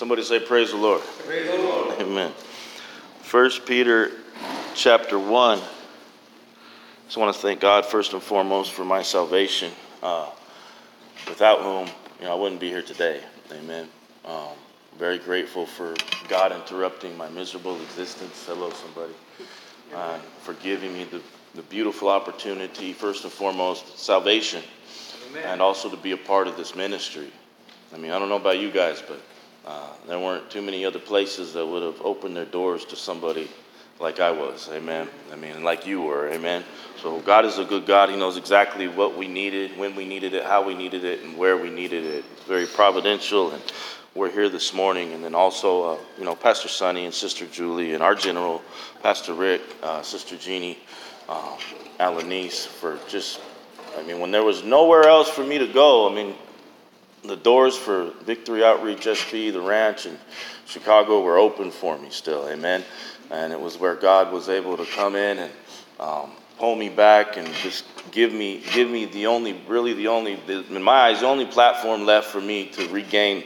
Somebody say, Praise the Lord. Praise the Lord. Amen. First Peter chapter 1. I Just want to thank God first and foremost for my salvation, uh, without whom you know I wouldn't be here today. Amen. Um, very grateful for God interrupting my miserable existence. Hello, somebody. Uh, for giving me the, the beautiful opportunity, first and foremost, salvation, Amen. and also to be a part of this ministry. I mean, I don't know about you guys, but uh, there weren't too many other places that would have opened their doors to somebody like I was. Amen. I mean, like you were. Amen. So God is a good God. He knows exactly what we needed, when we needed it, how we needed it, and where we needed it. It's very providential, and we're here this morning. And then also, uh, you know, Pastor Sonny and Sister Julie, and our general, Pastor Rick, uh, Sister Jeannie, uh, Alanis, for just, I mean, when there was nowhere else for me to go, I mean, the doors for Victory Outreach SP, the ranch, and Chicago were open for me still. Amen. And it was where God was able to come in and um, pull me back and just give me give me the only really the only in my eyes the only platform left for me to regain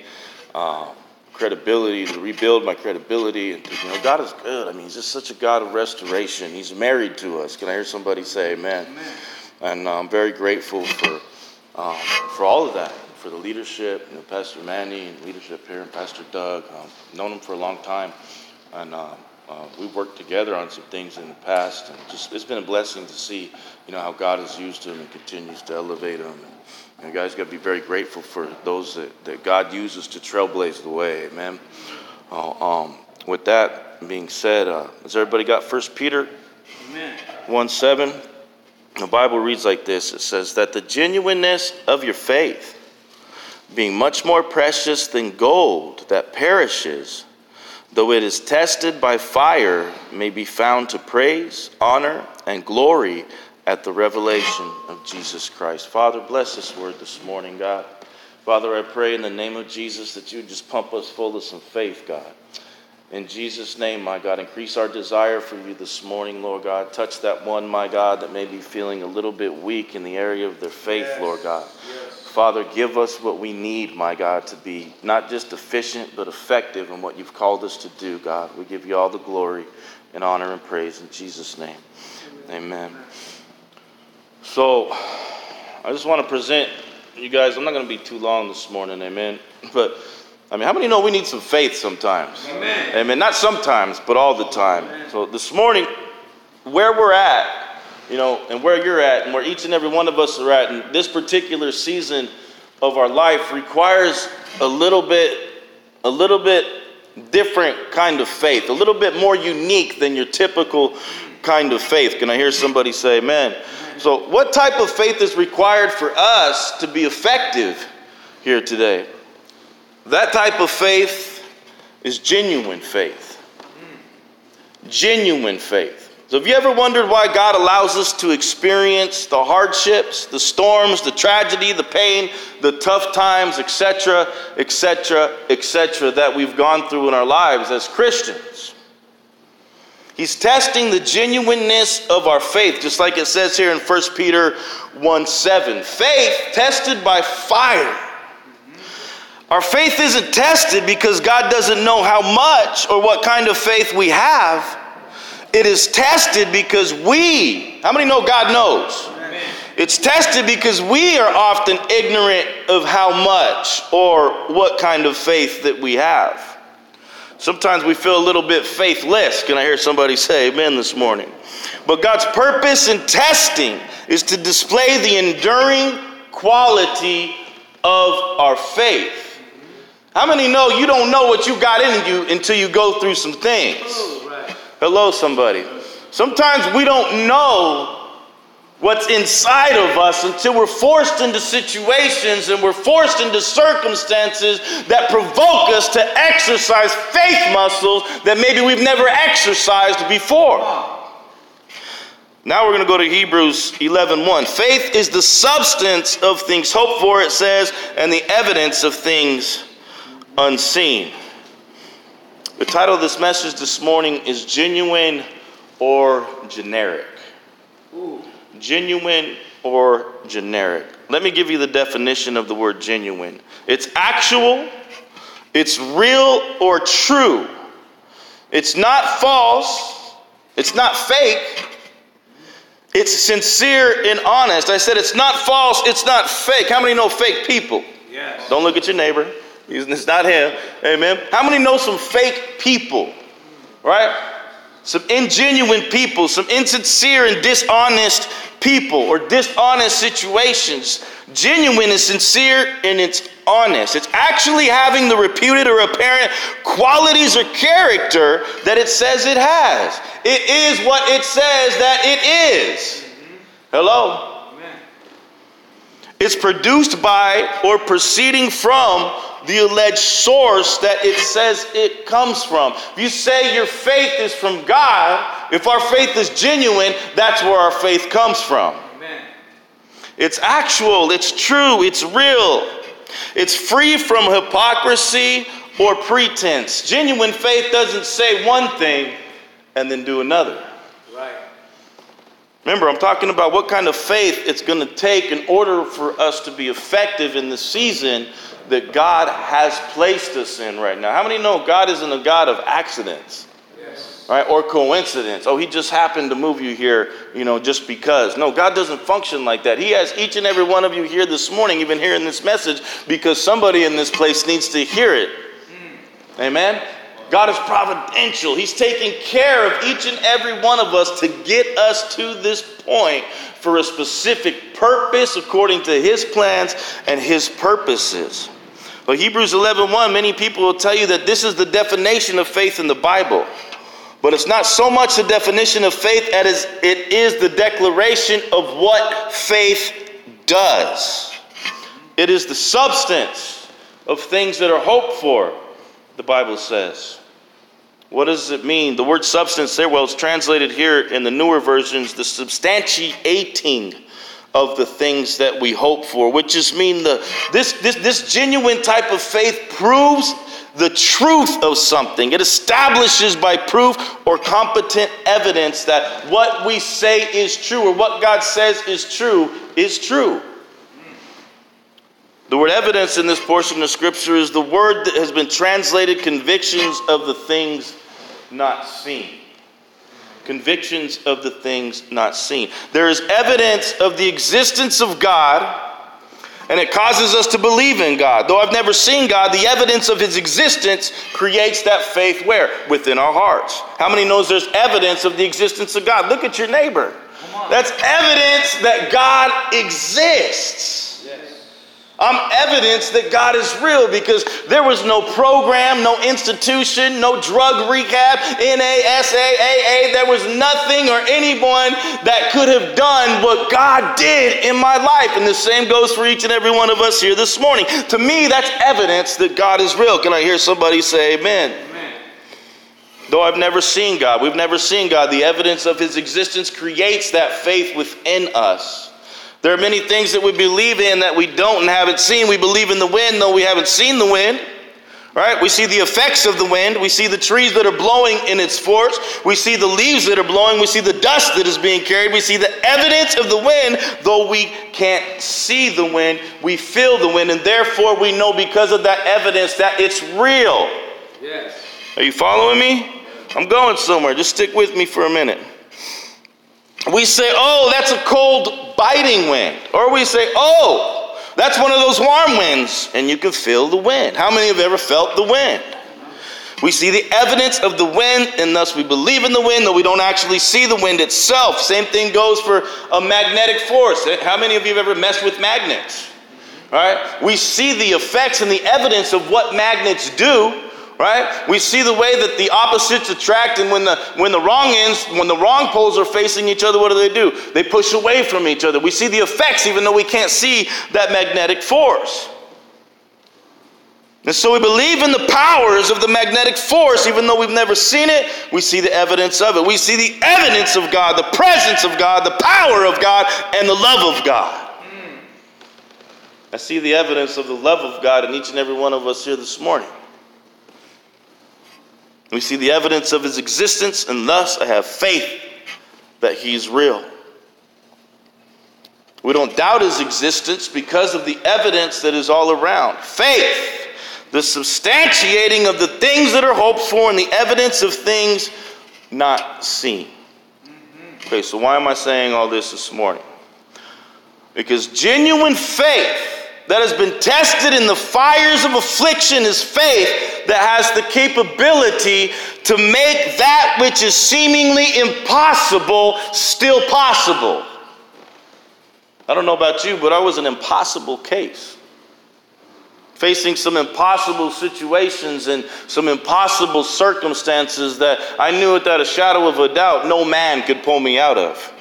uh, credibility to rebuild my credibility and to, you know God is good I mean he's just such a God of restoration he's married to us can I hear somebody say amen, Amen. and I'm very grateful for um, for all of that for the leadership you know, Pastor Manny and leadership here and Pastor Doug um, known him for a long time and uh, uh, we've worked together on some things in the past, and just it's been a blessing to see, you know, how God has used him and continues to elevate him. And, you guys got to be very grateful for those that, that God uses to trailblaze the way. Amen. Uh, um, with that being said, uh, has everybody got First Peter Amen. 1 7? The Bible reads like this it says, That the genuineness of your faith, being much more precious than gold that perishes, though it is tested by fire, may be found to praise, honor, and glory at the revelation of Jesus Christ. Father, bless this word this morning, God. Father, I pray in the name of Jesus that you just pump us full of some faith, God. In Jesus' name, my God, increase our desire for you this morning, Lord God. Touch that one, my God, that may be feeling a little bit weak in the area of their faith, Yes. Lord God. Yes. Father, give us what we need, my God, to be not just efficient, but effective in what you've called us to do, God. We give you all the glory and honor and praise in Jesus' name. Amen. So, I just want to present you guys. I'm not going to be too long this morning, amen. But, I mean, how many know we need some faith sometimes? Amen. Amen. Not sometimes, but all the time. So, this morning, where we're at, you know, and where you're at, and where each and every one of us are at in this particular season of our life requires a little bit, a little bit different kind of faith, a little bit more unique than your typical kind of faith. Can I hear somebody say amen? So, what type of faith is required for us to be effective here today? That type of faith is genuine faith. Genuine faith. So, have you ever wondered why God allows us to experience the hardships, the storms, the tragedy, the pain, the tough times, etc., etc., etc., that we've gone through in our lives as Christians? He's testing the genuineness of our faith, just like it says here in 1 Peter 1 7. Faith tested by fire. Our faith isn't tested because God doesn't know how much or what kind of faith we have. It is tested because we, how many know God knows? It's tested because we are often ignorant of how much or what kind of faith that we have. Sometimes we feel a little bit faithless. Can I hear somebody say amen this morning? But God's purpose in testing is to display the enduring quality of our faith. How many know you don't know what you got in you until you go through some things? Oh. Hello, somebody. Sometimes we don't know what's inside of us until we're forced into situations and we're forced into circumstances that provoke us to exercise faith muscles that maybe we've never exercised before. Now we're going to go to Hebrews 11:1. Faith is the substance of things hoped for, it says, and the evidence of things unseen. The title of this message this morning is Genuine or Generic. Ooh. Genuine or generic. Let me give you the definition of the word genuine it's actual, It's real or true. It's not false. It's not fake. It's sincere and honest. I said it's not false. It's not fake. How many know fake people? Yes. Don't look at your neighbor. It's not him. Amen. How many know some fake people? Right? Some ingenuine people, some insincere and dishonest people or dishonest situations. Genuine is sincere and it's honest. It's actually having the reputed or apparent qualities or character that it says it has. It is what it says that it is. Hello? Amen. It's produced by or proceeding from the alleged source that it says it comes from. If you say your faith is from God, if our faith is genuine, that's where our faith comes from. Amen. It's actual, it's true, it's real. It's free from hypocrisy or pretense. Genuine faith doesn't say one thing and then do another. Remember, I'm talking about what kind of faith it's going to take in order for us to be effective in the season that God has placed us in right now. How many know God isn't a God of accidents? Yes. Right? Or coincidence. Oh, he just happened to move you here, you know, just because. No, God doesn't function like that. He has each and every one of you here this morning, even hearing this message, because somebody in this place needs to hear it. Mm. Amen? God is providential. He's taking care of each and every one of us to get us to this point for a specific purpose according to his plans and his purposes. But Hebrews 11:1, many people will tell you that this is the definition of faith in the Bible. But it's not so much the definition of faith as it is the declaration of what faith does. It is the substance of things that are hoped for, the Bible says. What does it mean? The word substance there, well, it's translated here in the newer versions, the substantiating of the things that we hope for, which is mean the this this this genuine type of faith proves the truth of something. It establishes by proof or competent evidence that what we say is true or what God says is true is true. The word evidence in this portion of scripture is the word that has been translated convictions of the things not seen. Convictions of the things not seen. There is evidence of the existence of God, and it causes us to believe in God. Though I've never seen God, the evidence of his existence creates that faith where? Within our hearts. How many knows there's evidence of the existence of God? Look at your neighbor. That's evidence that God exists. I'm evidence that God is real because there was no program, no institution, no drug rehab, NASAAA. There was nothing or anyone that could have done what God did in my life. And the same goes for each and every one of us here this morning. To me, that's evidence that God is real. Can I hear somebody say? Amen. Though I've never seen God, we've never seen God, the evidence of his existence creates that faith within us. There are many things that we believe in that we don't and haven't seen. We believe in the wind, though we haven't seen the wind. Right? We see the effects of the wind. We see the trees that are blowing in its force. We see the leaves that are blowing. We see the dust that is being carried. We see the evidence of the wind, though we can't see the wind. We feel the wind, and therefore we know because of that evidence that it's real. Yes. Are you following me? I'm going somewhere. Just stick with me for a minute. We say, oh, that's a cold, biting wind. Or we say, oh, that's one of those warm winds, and you can feel the wind. How many have ever felt the wind? We see the evidence of the wind, and thus we believe in the wind, though we don't actually see the wind itself. Same thing goes for a magnetic force. Eh, how many of you have ever messed with magnets? All right? We see the effects and the evidence of what magnets do, right? We see the way that the opposites attract, and when the when the wrong ends, when the wrong poles are facing each other, what do they do? They push away from each other. We see the effects, even though we can't see that magnetic force. And so we believe in the powers of the magnetic force, even though we've never seen it, we see the evidence of it. We see the evidence of God, the presence of God, the power of God, and the love of God. I see the evidence of the love of God in each and every one of us here this morning. We see the evidence of his existence, and thus I have faith that he's real. We don't doubt his existence because of the evidence that is all around. Faith, the substantiating of the things that are hoped for and the evidence of things not seen. Okay, so why am I saying all this this morning? Because genuine faith that has been tested in the fires of affliction is faith that has the capability to make that which is seemingly impossible still possible. I don't know about you, but I was an impossible case. Facing some impossible situations and some impossible circumstances that I knew without a shadow of a doubt no man could pull me out of.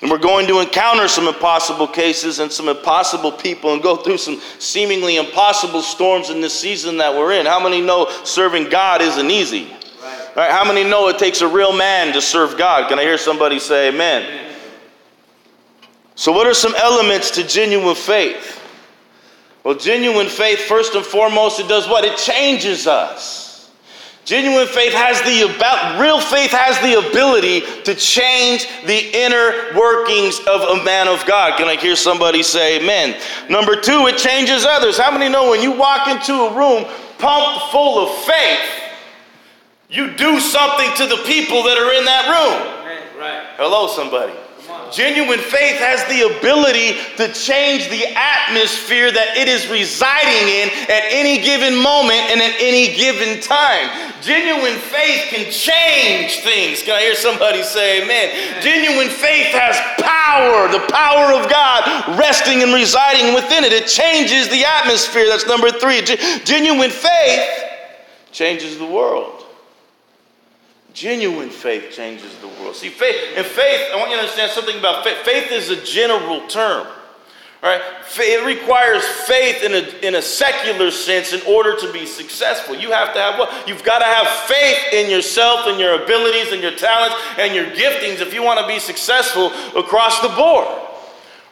And we're going to encounter some impossible cases and some impossible people and go through some seemingly impossible storms in this season that we're in. How many know serving God isn't easy? Right. right? How many know it takes a real man to serve God? Can I hear somebody say amen? amen? So, what are some elements to genuine faith? Well, genuine faith, first and foremost, it does what? It changes us. Genuine faith has the about real faith has the ability to change the inner workings of a man of God. Can I hear somebody say amen? Number two, it changes others. How many know when you walk into a room pumped full of faith, you do something to the people that are in that room? Right. Hello, somebody. Genuine faith has the ability to change the atmosphere that it is residing in at any given moment and at any given time. Genuine faith can change things. Can I hear somebody say amen? Genuine faith has power, the power of God resting and residing within it. It changes the atmosphere. That's number three. Genuine faith changes the world. Genuine faith changes the world. See, faith, and faith, I want you to understand something about faith. Faith is a general term. Right? It requires faith in a, in a secular sense in order to be successful. You have to have what? You've got to have faith in yourself and your abilities and your talents and your giftings if you want to be successful across the board.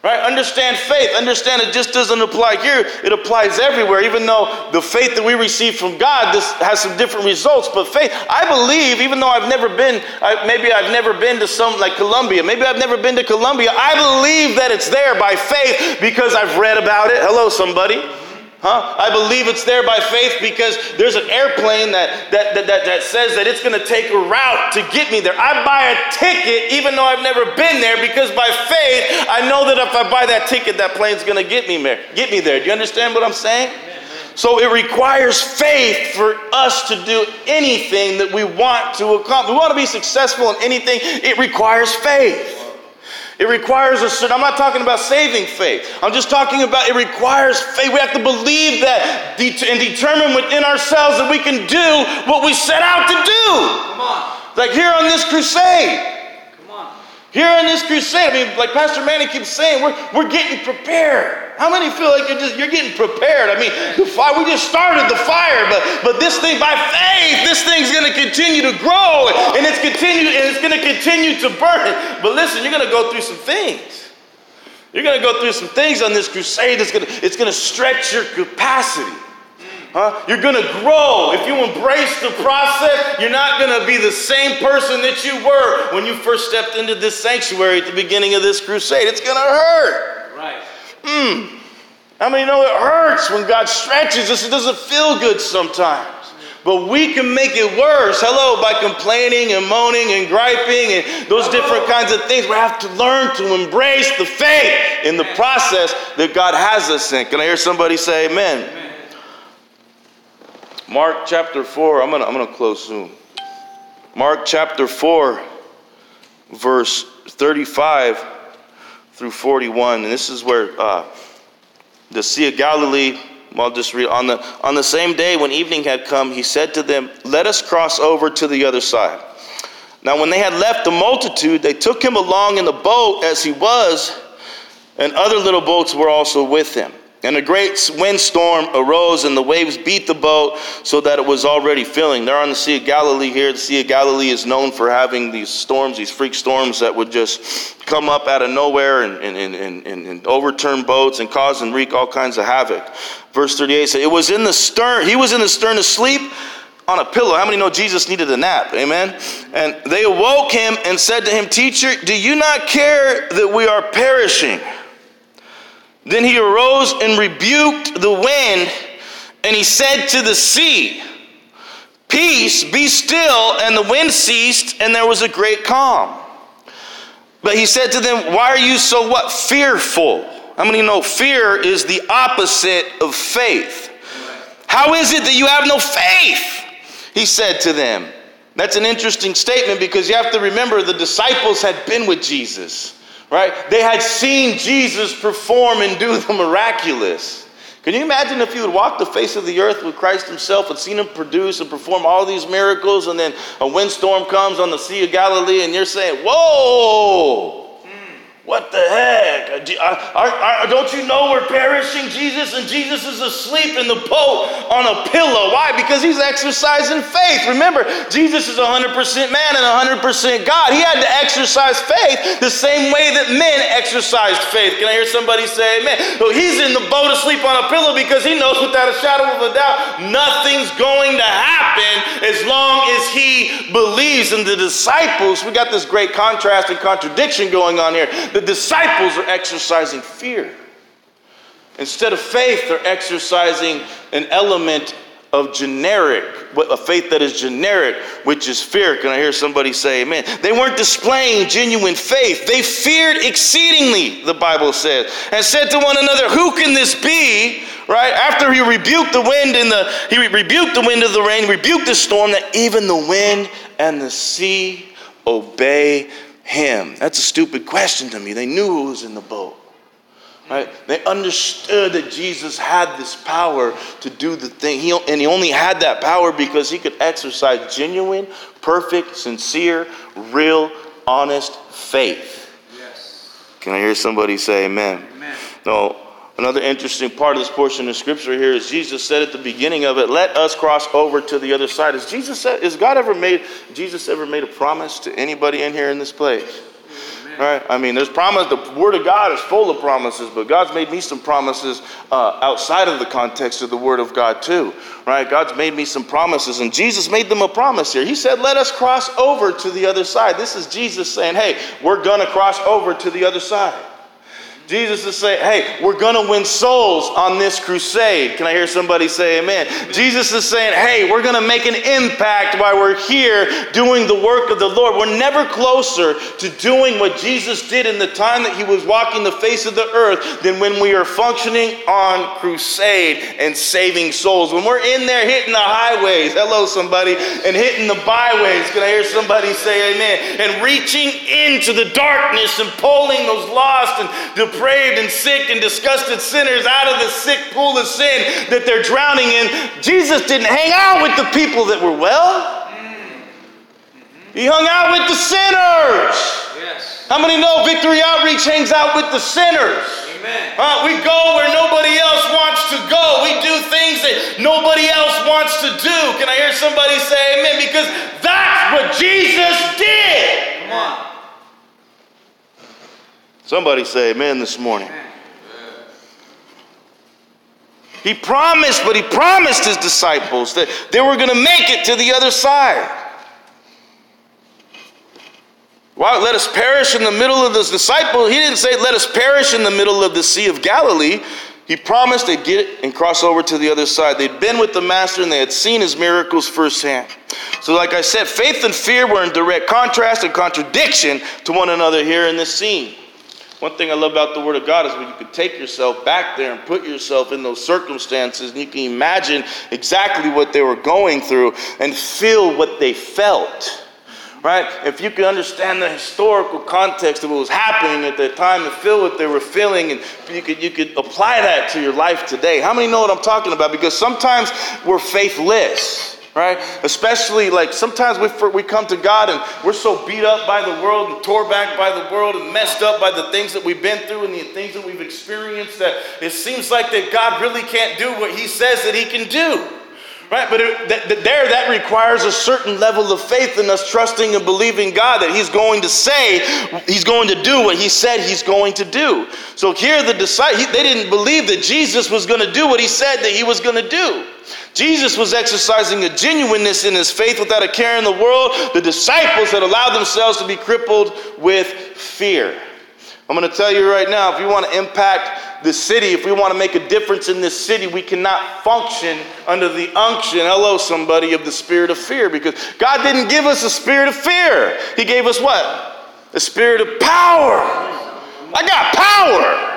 Right? Understand faith. Understand it just doesn't apply here. It applies everywhere. Even though the faith that we receive from God this has some different results, but faith, I believe, even though I've never been, I, maybe I've never been to some like Colombia, maybe I've never been to Colombia. I believe that it's there by faith because I've read about it. Hello, somebody. Huh? I believe it's there by faith because there's an airplane that, that, that, that, that says that it's going to take a route to get me there. I buy a ticket even though I've never been there because by faith, I know that if I buy that ticket, that plane's going to get me there. Get me there. Do you understand what I'm saying? So it requires faith for us to do anything that we want to accomplish. We want to be successful in anything, it requires faith. It requires a certain, I'm not talking about saving faith. I'm just talking about it requires faith. We have to believe that and determine within ourselves that we can do what we set out to do. Come on. Like here on this crusade. Come on. Here on this crusade, I mean, like Pastor Manny keeps saying, we're, we're getting prepared. How many feel like you're just you're getting prepared? I mean, fire, we just started the fire, but but this thing by faith, this thing's gonna continue to grow and it's continue and it's gonna continue to burn. But listen, you're gonna go through some things. You're gonna go through some things on this crusade. It's gonna it's gonna stretch your capacity. Huh? You're going to grow. If you embrace the process, you're not going to be the same person that you were when you first stepped into this sanctuary at the beginning of this crusade. It's going to hurt. Hmm. How many know it hurts when God stretches us? It doesn't feel good sometimes. But we can make it worse. Hello, by complaining and moaning and griping and those different kinds of things. We have to learn to embrace the faith in the process that God has us in. Can I hear somebody say amen? amen. Mark chapter 4, I'm going to I'm going to close soon. Mark chapter 4, verse 35 through 41. And this is where uh, the Sea of Galilee, I'll just read. On the, on the same day when evening had come, he said to them, Let us cross over to the other side. Now, when they had left the multitude, they took him along in the boat as he was, and other little boats were also with him. And a great windstorm arose, and the waves beat the boat so that it was already filling. They're on the Sea of Galilee here. The Sea of Galilee is known for having these storms, these freak storms that would just come up out of nowhere and, and, and, and, and overturn boats and cause and wreak all kinds of havoc. Verse 38 says, It was in the stern, he was in the stern asleep on a pillow. How many know Jesus needed a nap? Amen. And they awoke him and said to him, Teacher, do you not care that we are perishing? Then he arose and rebuked the wind And he said to the sea, Peace, be still. And the wind ceased, and there was a great calm. But he said to them, Why are you so what? Fearful. How many know fear is the opposite of faith? How is it that you have no faith? He said to them. That's an interesting statement because you have to remember the disciples had been with Jesus, right? They had seen Jesus perform and do the miraculous. Can you imagine if you had walked the face of the earth with Christ Himself and seen Him produce and perform all these miracles, and then a windstorm comes on the Sea of Galilee, and you're saying, Whoa! What the heck? Are, are, don't you know we're perishing, Jesus? And Jesus is asleep in the boat on a pillow. Why? Because he's exercising faith. Remember, Jesus is 100% man and 100% God. He had to exercise faith the same way that men exercised faith. Can I hear somebody say amen? So he's in the boat asleep on a pillow because he knows without a shadow of a doubt nothing's going to happen as long as he believes. And the disciples, we got this great contrast and contradiction going on here the disciples are exercising fear. Instead of faith, they're exercising an element of generic, a faith that is generic, which is fear. Can I hear somebody say amen? They weren't displaying genuine faith. They feared exceedingly, the Bible says, and said to one another, Who can this be? Right? After he rebuked the wind and the he rebuked the wind of the rain, rebuked the storm, that even the wind and the sea obey him? That's a stupid question to me. They knew who was in the boat. Right? They understood that Jesus had this power to do the thing. He, and he only had that power because he could exercise genuine, perfect, sincere, real, honest faith. Yes. Can I hear somebody say amen? amen. No, Another interesting part of this portion of scripture here is Jesus said at the beginning of it, "Let us cross over to the other side." Is Jesus said, is God ever made Jesus ever made a promise to anybody in here in this place? Right? I mean, there's promise. The Word of God is full of promises, but God's made me some promises uh, outside of the context of the Word of God too. Right? God's made me some promises, and Jesus made them a promise here. He said, "Let us cross over to the other side." This is Jesus saying, "Hey, we're gonna cross over to the other side." Jesus is saying, hey, we're going to win souls on this crusade. Can I hear somebody say amen? Jesus is saying, hey, we're going to make an impact while we're here doing the work of the Lord. We're never closer to doing what Jesus did in the time that he was walking the face of the earth than when we are functioning on crusade and saving souls. When we're in there hitting the highways, hello, somebody, and hitting the byways. Can I hear somebody say amen? And reaching into the darkness and pulling those lost and depraved and sick and disgusted sinners out of the sick pool of sin that they're drowning in. Jesus didn't hang out with the people that were well. He hung out with the sinners. Yes. How many know Victory Outreach hangs out with the sinners? Amen. Uh, we go where nobody else wants to go. We do things that nobody else wants to do. Can I hear somebody say amen? Because that's what Jesus did. Come on. Somebody say amen this morning. He promised, but he promised his disciples that they were going to make it to the other side. Why let us perish in the middle of this disciple? He didn't say, let us perish in the middle of the Sea of Galilee. He promised they'd get it and cross over to the other side. They'd been with the Master and they had seen his miracles firsthand. So, like I said, faith and fear were in direct contrast and contradiction to one another here in this scene. One thing I love about the Word of God is when you can take yourself back there and put yourself in those circumstances and you can imagine exactly what they were going through and feel what they felt. Right? If you can understand the historical context of what was happening at that time and feel what they were feeling, and you could, you could apply that to your life today. How many know what I'm talking about? Because sometimes we're faithless right? Especially like sometimes we, we come to God and we're so beat up by the world and tore back by the world and messed up by the things that we've been through and the things that we've experienced that it seems like that God really can't do what He says that He can do. Right, but it, that, that there that requires a certain level of faith in us trusting and believing God that He's going to say, He's going to do what He said He's going to do. So here the disciples, they didn't believe that Jesus was going to do what He said that He was going to do. Jesus was exercising a genuineness in his faith without a care in the world. The disciples had allowed themselves to be crippled with fear. I'm going to tell you right now if you want to impact the city, if we want to make a difference in this city, we cannot function under the unction, hello, somebody, of the spirit of fear because God didn't give us a spirit of fear. He gave us what? A spirit of power. I got power.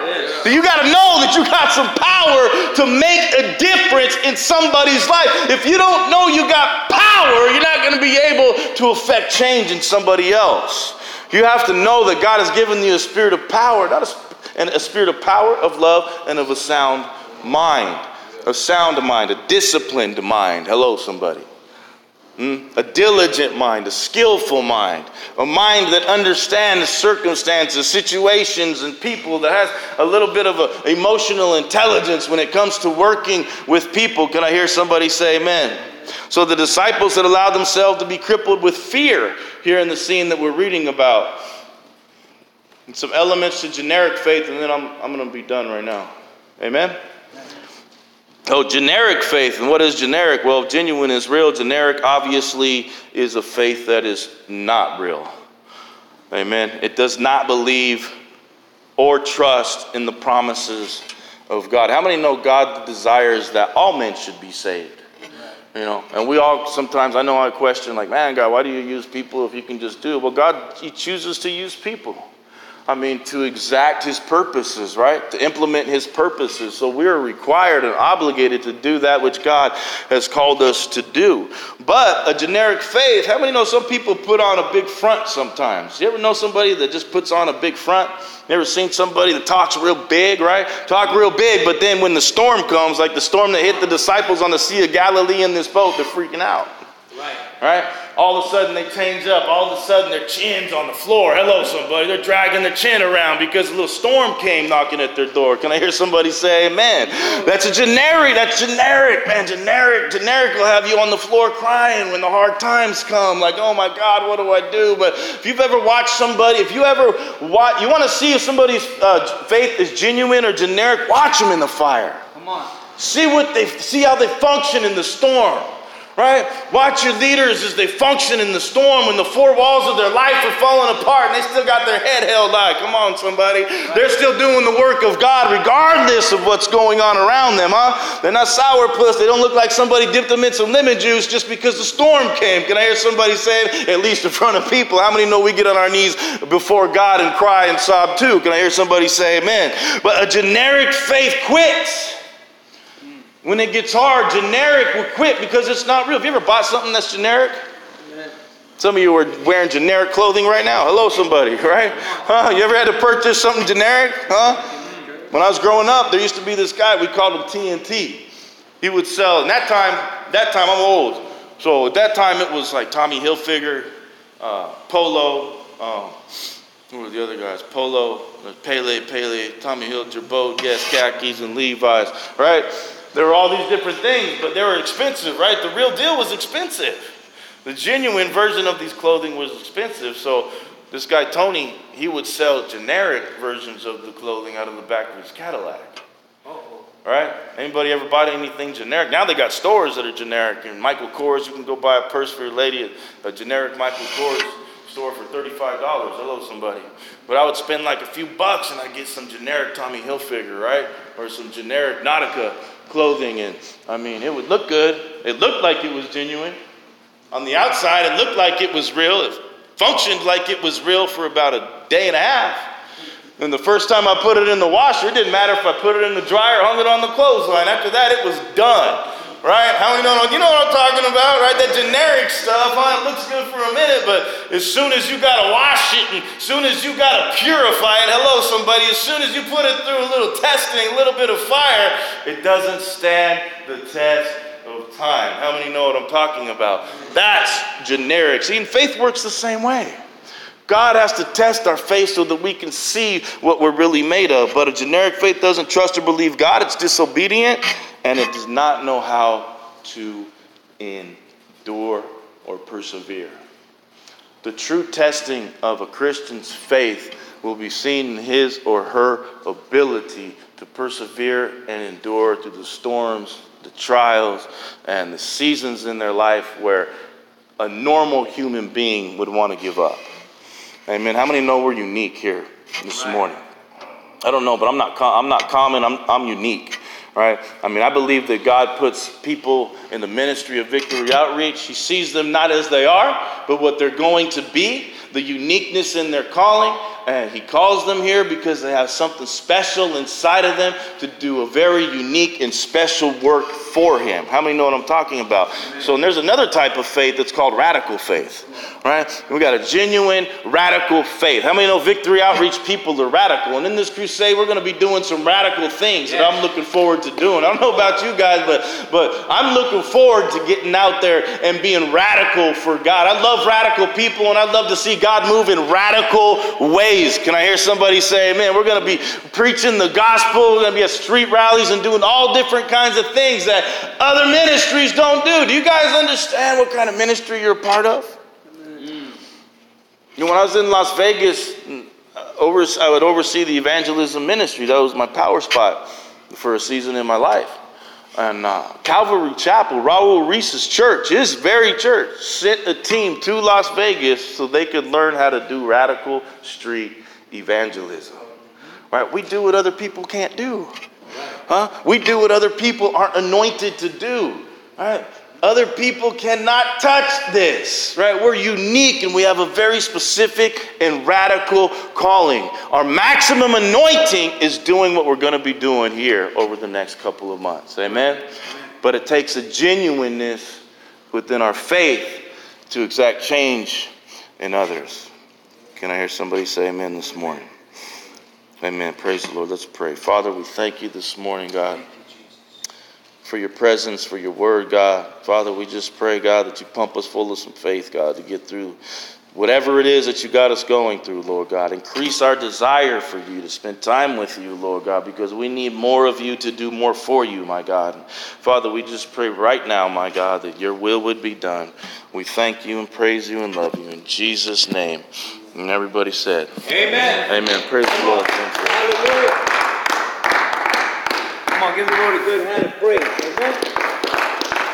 So you got to know that you got some power to make a difference in somebody's life. If you don't know you got power, you're not going to be able to affect change in somebody else. You have to know that God has given you a spirit of power, not a, and a spirit of power, of love, and of a sound mind. A sound mind, a disciplined mind. Hello, somebody. Mm? A diligent mind, a skillful mind, a mind that understands circumstances, situations, and people, that has a little bit of a emotional intelligence when it comes to working with people. Can I hear somebody say amen? So the disciples that allowed themselves to be crippled with fear here in the scene that we're reading about. And some elements to generic faith, and then I'm, I'm going to be done right now. Amen? Oh, generic faith. And what is generic? Well, genuine is real. Generic, obviously, is a faith that is not real. Amen. It does not believe or trust in the promises of God. How many know God desires that all men should be saved? You know, and we all sometimes, I know I question, like, man, God, why do you use people if you can just do it? Well, God, He chooses to use people. I mean, to exact his purposes, right? To implement his purposes. So we are required and obligated to do that which God has called us to do. But a generic faith, how many know some people put on a big front sometimes? You ever know somebody that just puts on a big front? You ever seen somebody that talks real big, right? Talk real big, but then when the storm comes, like the storm that hit the disciples on the Sea of Galilee in this boat, they're freaking out. Right. Right? All of a sudden they change up. All of a sudden their chin's on the floor. Hello, somebody. They're dragging their chin around because a little storm came knocking at their door. Can I hear somebody say amen? That's a generic. That's generic, man. Generic. Generic will have you on the floor crying when the hard times come. Like, oh my God, what do I do? But if you've ever watched somebody, if you ever watch, you want to see if somebody's uh, faith is genuine or generic, watch them in the fire. Come on. See what they see how they function in the storm right? Watch your leaders as they function in the storm when the four walls of their life are falling apart and they still got their head held high. Come on, somebody. They're still doing the work of God regardless of what's going on around them, huh? They're not sourpuss. They don't look like somebody dipped them in some lemon juice just because the storm came. Can I hear somebody say, at least in front of people? How many know we get on our knees before God and cry and sob too? Can I hear somebody say amen? But a generic faith quits. When it gets hard, generic will quit because it's not real. Have you ever bought something that's generic? Some of you are wearing generic clothing right now. Hello, somebody, right? Huh? You ever had to purchase something generic? Huh? When I was growing up, there used to be this guy, we called him TNT. He would sell, and that time, that time I'm old. So at that time it was like Tommy Hilfiger, uh, Polo, um, who were the other guys? Polo, Pelle, Pelle, Tommy Hilfiger, Guess, Khakis, and Levi's, right? There were all these different things, but they were expensive, right? The real deal was expensive. The genuine version of these clothing was expensive. So this guy Tony, he would sell generic versions of the clothing out of the back of his Cadillac. Oh. Right? Anybody ever bought anything generic? Now they got stores that are generic. And Michael Kors, you can go buy a purse for your lady at a generic Michael Kors store for $35. Hello, somebody. But I would spend like a few bucks and I'd get some generic Tommy Hilfiger, right? Or some generic Nautica clothing. And I mean, it would look good. It looked like it was genuine. On the outside, it looked like it was real. It functioned like it was real for about a day and a half. And the first time I put it in the washer, it didn't matter if I put it in the dryer or hung it on the clothesline. After that, it was done right? How many know? You know what I'm talking about, right? That generic stuff, huh? It looks good for a minute, but as soon as you gotta wash it, and as soon as you gotta purify it, hello, somebody, as soon as you put it through a little testing, a little bit of fire, it doesn't stand the test of time. How many know what I'm talking about? That's generic. See, and faith works the same way. God has to test our faith so that we can see what we're really made of. But a generic faith doesn't trust or believe God, it's disobedient and it does not know how to endure or persevere. The true testing of a Christian's faith will be seen in his or her ability to persevere and endure through the storms, the trials, and the seasons in their life where a normal human being would want to give up. Amen. How many know we're unique here? this morning. I don't know, but I'm not. com- I'm not common. I'm. I'm unique, right? I mean, I believe that God puts people in the ministry of Victory Outreach. He sees them not as they are, but what they're going to be. The uniqueness in their calling, and He calls them here because they have something special inside of them to do a very unique and special work for Him. How many know what I'm talking about? So, and there's another type of faith that's called radical faith, right? We got a genuine radical faith. How many know Victory Outreach people are radical? And in this crusade, we're going to be doing some radical things that I'm looking forward to doing. I don't know about you guys, but but I'm looking forward to getting out there and being radical for God. I love radical people, and I love to see God move in radical ways. Can I hear somebody say, "Man, we're going to be preaching the gospel. We're going to be at street rallies and doing all different kinds of things that other ministries don't do." Do you guys understand what kind of ministry you're a part of? You know, when I was in Las Vegas, uh, I would oversee the evangelism ministry. That was my power spot for a season in my life. And uh, Calvary Chapel, Raul Ries's church, his very church, sent a team to Las Vegas so they could learn how to do radical street evangelism. Right? We do what other people can't do. Huh? We do what other people aren't anointed to do. Right? Other people cannot touch this, right? We're unique and we have a very specific and radical calling. Our maximum anointing is doing what we're going to be doing here over the next couple of months. Amen? But it takes a genuineness within our faith to exact change in others. Can I hear somebody say amen this morning? Amen. Praise the Lord. Let's pray. Father, we thank you this morning, God for your presence, for your word, God. Father, we just pray, God, that you pump us full of some faith, God, to get through whatever it is that you got us going through, Lord God. Increase our desire for you to spend time with you, Lord God, because we need more of you to do more for you, my God. Father, we just pray right now, my God, that your will would be done. We thank you and praise you and love you in Jesus' name. And everybody said, Amen. Amen. Praise the Lord. Come on, give the Lord a good hand of praise. Amen.